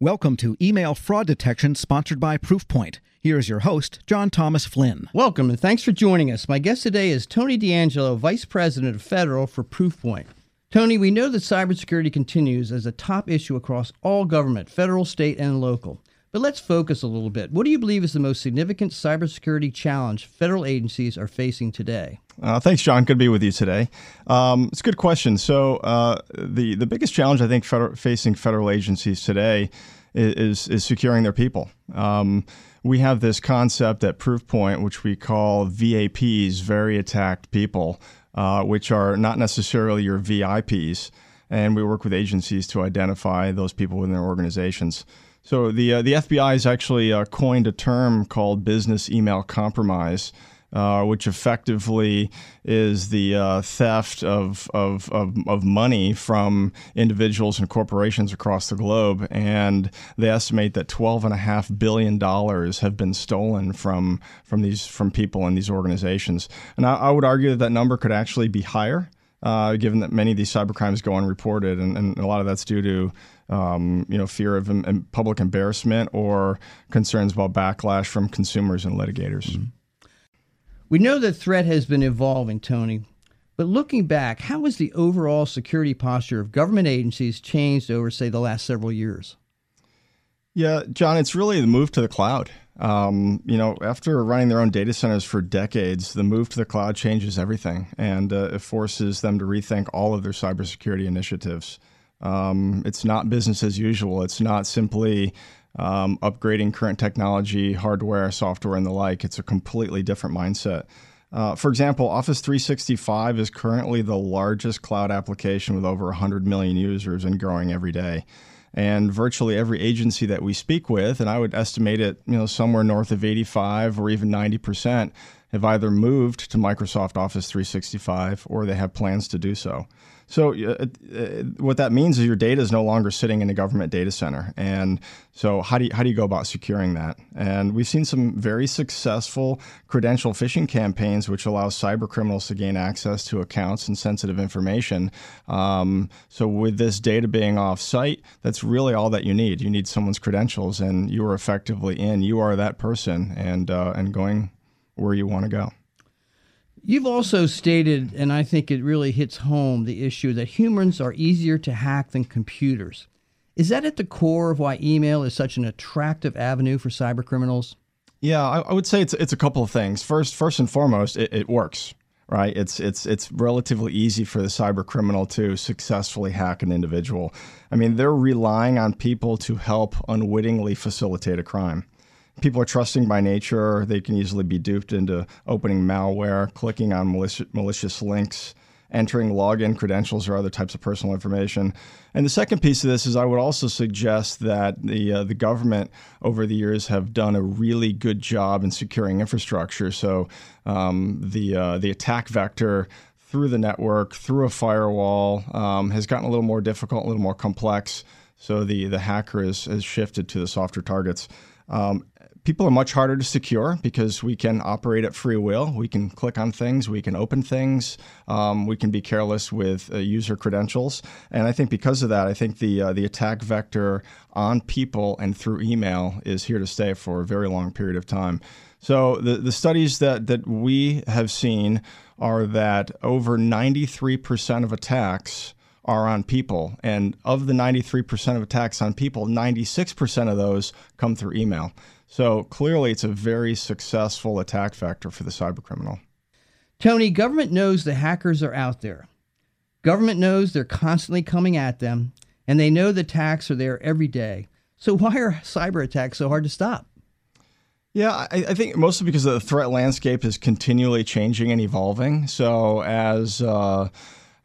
Welcome to Email Fraud Detection, sponsored by Proofpoint. Here's your host, John Thomas Flynn. Welcome and thanks for joining us. My guest today is Tony D'Angelo, Vice President of Federal for Proofpoint. Tony, we know that cybersecurity continues as a top issue across all government, federal, state, and local. But let's focus a little bit. What do you believe is the most significant cybersecurity challenge federal agencies are facing today? Uh, thanks, John. Good to be with you today. Um, it's a good question. So, uh, the the biggest challenge I think federal, facing federal agencies today is is securing their people. Um, we have this concept at Proofpoint, which we call VAPs, very attacked people, uh, which are not necessarily your VIPs, and we work with agencies to identify those people within their organizations. So the uh, the FBI has actually uh, coined a term called business email compromise uh, which effectively is the uh, theft of, of, of, of, money from individuals and corporations across the globe. And they estimate that $12.5 billion have been stolen from, from, these, from people in these organizations. And I, I would argue that that number could actually be higher. Uh, given that many of these cybercrimes go unreported, and, and a lot of that's due to um, you know fear of em- public embarrassment or concerns about backlash from consumers and litigators. Mm-hmm. We know that threat has been evolving, Tony, but looking back, how has the overall security posture of government agencies changed over, say, the last several years? Yeah, John, it's really the move to the cloud. Um, you know, after running their own data centers for decades, the move to the cloud changes everything and uh, it forces them to rethink all of their cybersecurity initiatives. Um, it's not business as usual. It's not simply um, upgrading current technology, hardware, software, and the like. It's a completely different mindset. Uh, for example, Office 365 is currently the largest cloud application with over 100 million users and growing every day. And virtually every agency that we speak with, and I would estimate it, you know, somewhere north of 85 or even 90 percent, have either moved to Microsoft Office 365 or they have plans to do so. So, uh, uh, what that means is your data is no longer sitting in a government data center. And so, how do, you, how do you go about securing that? And we've seen some very successful credential phishing campaigns, which allow cyber criminals to gain access to accounts and sensitive information. Um, so, with this data being off site, that's really all that you need. You need someone's credentials, and you are effectively in. You are that person and, uh, and going where you want to go. You've also stated, and I think it really hits home, the issue that humans are easier to hack than computers. Is that at the core of why email is such an attractive avenue for cyber criminals? Yeah, I, I would say it's it's a couple of things. First, first and foremost, it, it works right? It's it's it's relatively easy for the cyber criminal to successfully hack an individual. I mean, they're relying on people to help unwittingly facilitate a crime people are trusting by nature. They can easily be duped into opening malware, clicking on malicious, malicious links, entering login credentials or other types of personal information. And the second piece of this is I would also suggest that the uh, the government over the years have done a really good job in securing infrastructure. So um, the uh, the attack vector through the network, through a firewall, um, has gotten a little more difficult, a little more complex. So the the hacker has, has shifted to the softer targets. Um, people are much harder to secure because we can operate at free will. We can click on things, we can open things, um, we can be careless with uh, user credentials. And I think because of that, I think the uh, the attack vector on people and through email is here to stay for a very long period of time. So the the studies that that we have seen are that over 93% of attacks are on people. And of the 93% of attacks on people, 96% of those come through email. So clearly, it's a very successful attack vector for the cybercriminal. Tony, government knows the hackers are out there. Government knows they're constantly coming at them, and they know the attacks are there every day. So why are cyber attacks so hard to stop? Yeah, I, I think mostly because the threat landscape is continually changing and evolving. So as uh,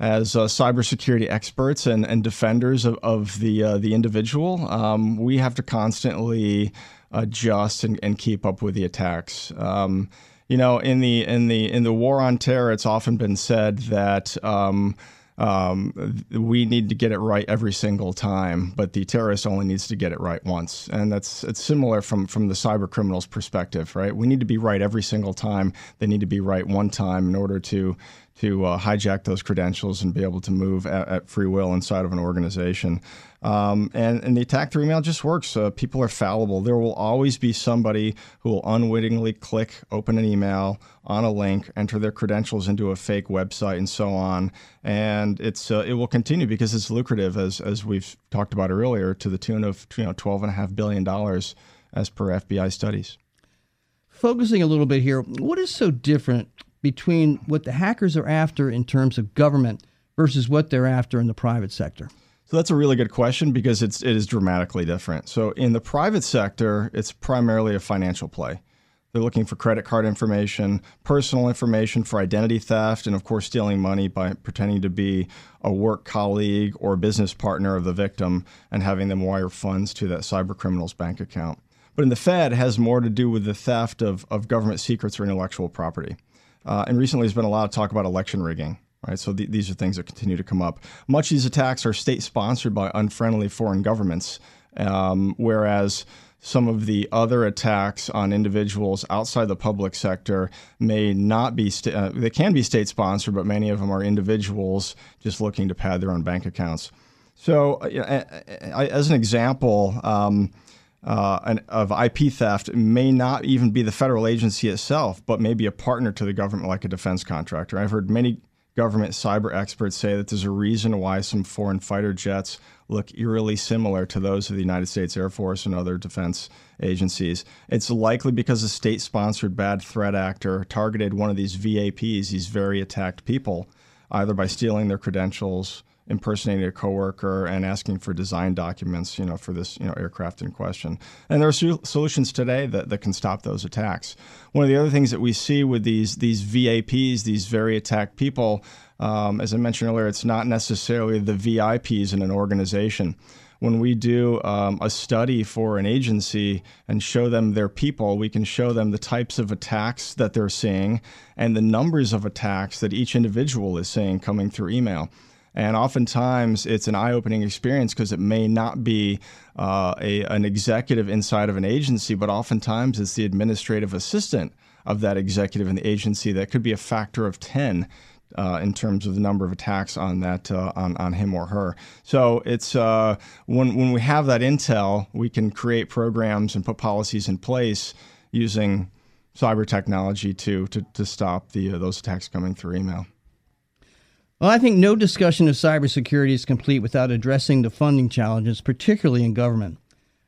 as uh, cybersecurity experts and, and defenders of, of the uh, the individual, um, we have to constantly adjust and, and keep up with the attacks. Um, you know, in the in the in the war on terror, it's often been said that. Um, um, we need to get it right every single time, but the terrorist only needs to get it right once, and that's it's similar from from the cyber criminals' perspective, right? We need to be right every single time. They need to be right one time in order to to uh, hijack those credentials and be able to move at, at free will inside of an organization. Um, and, and the attack through email just works. Uh, people are fallible. There will always be somebody who will unwittingly click, open an email on a link, enter their credentials into a fake website, and so on. And it's uh, it will continue because it's lucrative, as as we've talked about earlier, to the tune of you know twelve and a half billion dollars, as per FBI studies. Focusing a little bit here, what is so different between what the hackers are after in terms of government versus what they're after in the private sector? So that's a really good question because it's it is dramatically different. So in the private sector, it's primarily a financial play. They're looking for credit card information, personal information for identity theft, and of course, stealing money by pretending to be a work colleague or business partner of the victim and having them wire funds to that cyber criminal's bank account. But in the Fed, it has more to do with the theft of, of government secrets or intellectual property. Uh, and recently, there's been a lot of talk about election rigging right? So th- these are things that continue to come up. Much of these attacks are state sponsored by unfriendly foreign governments, um, whereas some of the other attacks on individuals outside the public sector may not be, uh, they can be state sponsored, but many of them are individuals just looking to pad their own bank accounts. So, uh, as an example, um, uh, an, of IP theft may not even be the federal agency itself, but maybe a partner to the government, like a defense contractor. I've heard many government cyber experts say that there's a reason why some foreign fighter jets look eerily similar to those of the United States Air Force and other defense agencies. It's likely because a state sponsored bad threat actor targeted one of these VAPs, these very attacked people, either by stealing their credentials impersonating a coworker and asking for design documents, you know, for this, you know, aircraft in question. And there are solutions today that, that can stop those attacks. One of the other things that we see with these these VAPs, these very attacked people, um, as I mentioned earlier, it's not necessarily the VIPs in an organization. When we do um, a study for an agency and show them their people, we can show them the types of attacks that they're seeing and the numbers of attacks that each individual is seeing coming through email. And oftentimes it's an eye opening experience because it may not be uh, a, an executive inside of an agency, but oftentimes it's the administrative assistant of that executive in the agency that could be a factor of 10 uh, in terms of the number of attacks on that uh, on, on him or her. So it's uh, when when we have that intel, we can create programs and put policies in place using cyber technology to to, to stop the uh, those attacks coming through email. Well, I think no discussion of cybersecurity is complete without addressing the funding challenges, particularly in government.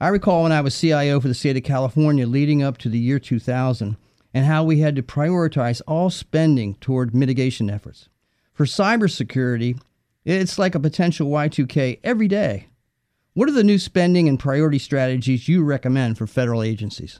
I recall when I was CIO for the state of California leading up to the year 2000 and how we had to prioritize all spending toward mitigation efforts. For cybersecurity, it's like a potential Y2K every day. What are the new spending and priority strategies you recommend for federal agencies?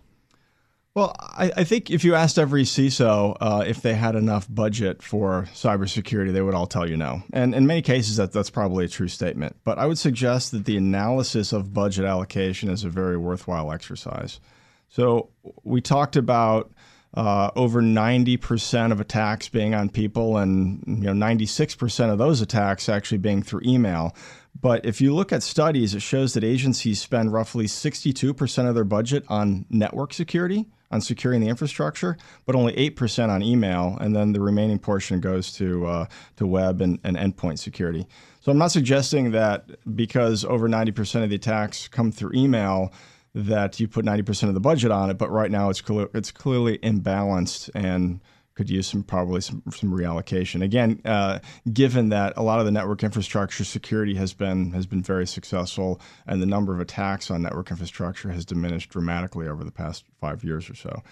Well, I, I, think if you asked every CISO uh, if they had enough budget for cybersecurity, they would all tell you no. And in many cases, that, that's probably a true statement. But I would suggest that the analysis of budget allocation is a very worthwhile exercise. So we talked about uh, over 90% of attacks being on people, and you know 96% of those attacks actually being through email. But if you look at studies, it shows that agencies spend roughly 62% of their budget on network security on securing the infrastructure, but only 8% on email, and then the remaining portion goes to, uh, to web and, and endpoint security. So I'm not suggesting that because over 90% of the attacks come through email, that you put 90% of the budget on it, but right now it's, clear, it's clearly imbalanced and could use some probably some, some reallocation. Again, uh, given that a lot of the network infrastructure security has been has been very successful, and the number of attacks on network infrastructure has diminished dramatically over the past five years or so.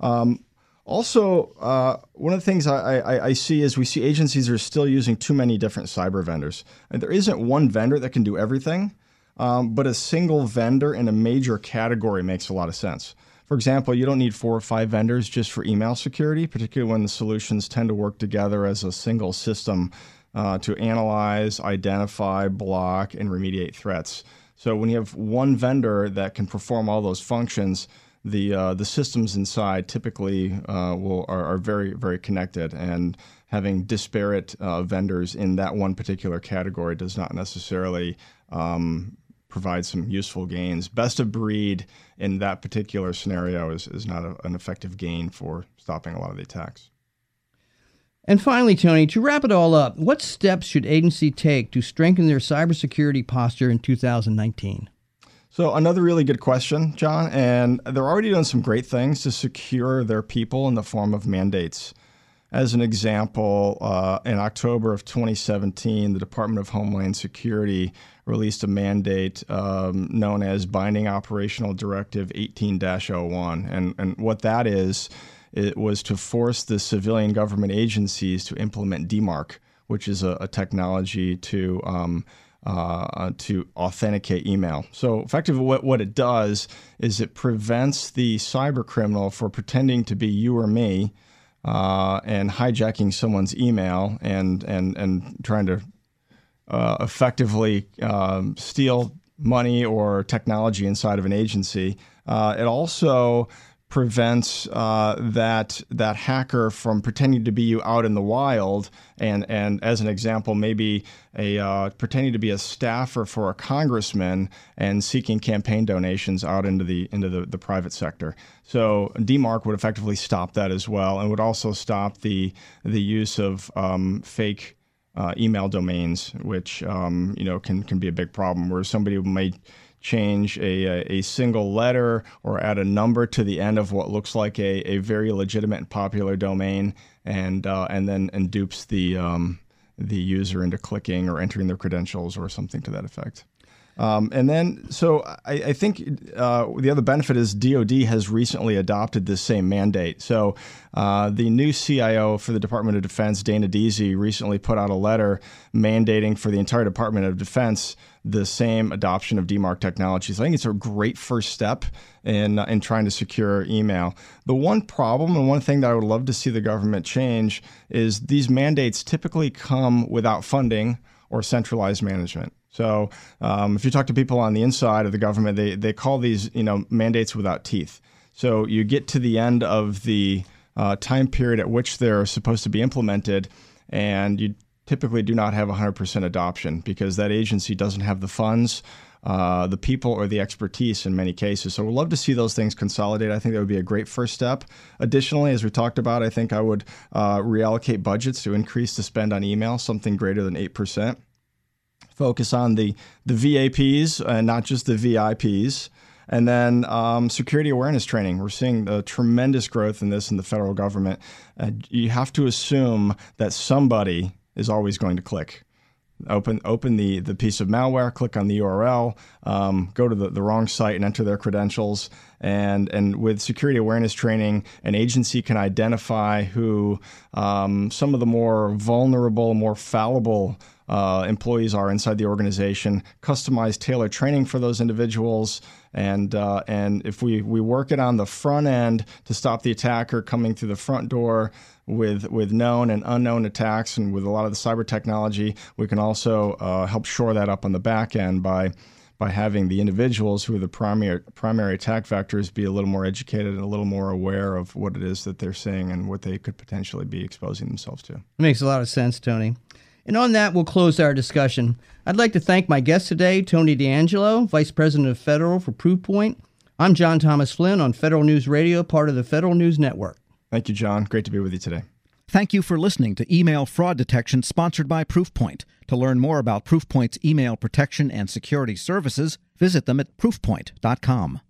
Um, also, uh, one of the things I, I, I, see is we see agencies are still using too many different cyber vendors, and there isn't one vendor that can do everything. Um, but a single vendor in a major category makes a lot of sense. For example, you don't need four or five vendors just for email security, particularly when the solutions tend to work together as a single system uh, to analyze, identify, block, and remediate threats. So when you have one vendor that can perform all those functions, the uh, the systems inside typically uh, will are, are, very very connected, and having disparate uh, vendors in that one particular category does not necessarily um, provide some useful gains. Best of breed in that particular scenario is, is not a, an effective gain for stopping a lot of the attacks. And finally, Tony, to wrap it all up, what steps should agency take to strengthen their cybersecurity posture in 2019? So another really good question, John, and they're already doing some great things to secure their people in the form of mandates. As an example, uh, in October of 2017, the Department of Homeland Security released a mandate um, known as Binding Operational Directive 18 01. And, and what that is, it was to force the civilian government agencies to implement DMARC, which is a, a technology to um, uh, to authenticate email. So, effectively, what, what it does is it prevents the cyber criminal for pretending to be you or me uh, and hijacking someone's email and and and trying to uh, effectively um, steal money or technology inside of an agency. Uh, it also prevents uh, that that hacker from pretending to be you out in the wild. And and as an example maybe a uh, pretending to be a staffer for a congressman and seeking campaign donations out into the into the, the private sector. So DMARC would effectively stop that as well and would also stop the the use of um, fake uh, email domains which um, you know can can be a big problem where somebody might change a, a, single letter or add a number to the end of what looks like a, a very legitimate and popular domain and uh, and then and dupes the um, the user into clicking or entering their credentials or something to that effect. Um, and then, so I, I think uh, the other benefit is DoD has recently adopted this same mandate. So uh, the new CIO for the Department of Defense, Dana Deasy, recently put out a letter mandating for the entire Department of Defense the same adoption of DMARC technologies. I think it's a great first step in in trying to secure email. The one problem and one thing that I would love to see the government change is these mandates typically come without funding or centralized management. So um, if you talk to people on the inside of the government, they they call these you know mandates without teeth. So you get to the end of the uh, time period at which they're supposed to be implemented, and you typically do not have 100% adoption because that agency doesn't have the funds, uh, the people, or the expertise in many cases. So we'd love to see those things consolidate. I think that would be a great first step. Additionally, as we talked about, I think I would uh, reallocate budgets to increase the spend on email, something greater than 8%. Focus on the, the VAPs and not just the VIPs. And then um, security awareness training. We're seeing a tremendous growth in this in the federal government. Uh, you have to assume that somebody is always going to click. Open open the, the piece of malware, click on the URL, um, go to the, the wrong site and enter their credentials. And, and with security awareness training, an agency can identify who um, some of the more vulnerable, more fallible uh, employees are inside the organization, customize tailored training for those individuals, and uh, and if we we work it on the front end to stop the attacker coming through the front door with with known and unknown attacks, and with a lot of the cyber technology, we can also uh, help shore that up on the back end by by having the individuals who are the primary primary attack vectors be a little more educated and a little more aware of what it is that they're seeing and what they could potentially be exposing themselves to. It makes a lot of sense, Tony. And on that, we'll close our discussion. I'd like to thank my guest today, Tony D'Angelo, Vice President of Federal for Proofpoint. I'm John Thomas Flynn on Federal News Radio, part of the Federal News Network. Thank you, John. Great to be with you today. Thank you for listening to Email Fraud Detection sponsored by Proofpoint. To learn more about Proofpoint's email protection and security services, visit them at proofpoint.com.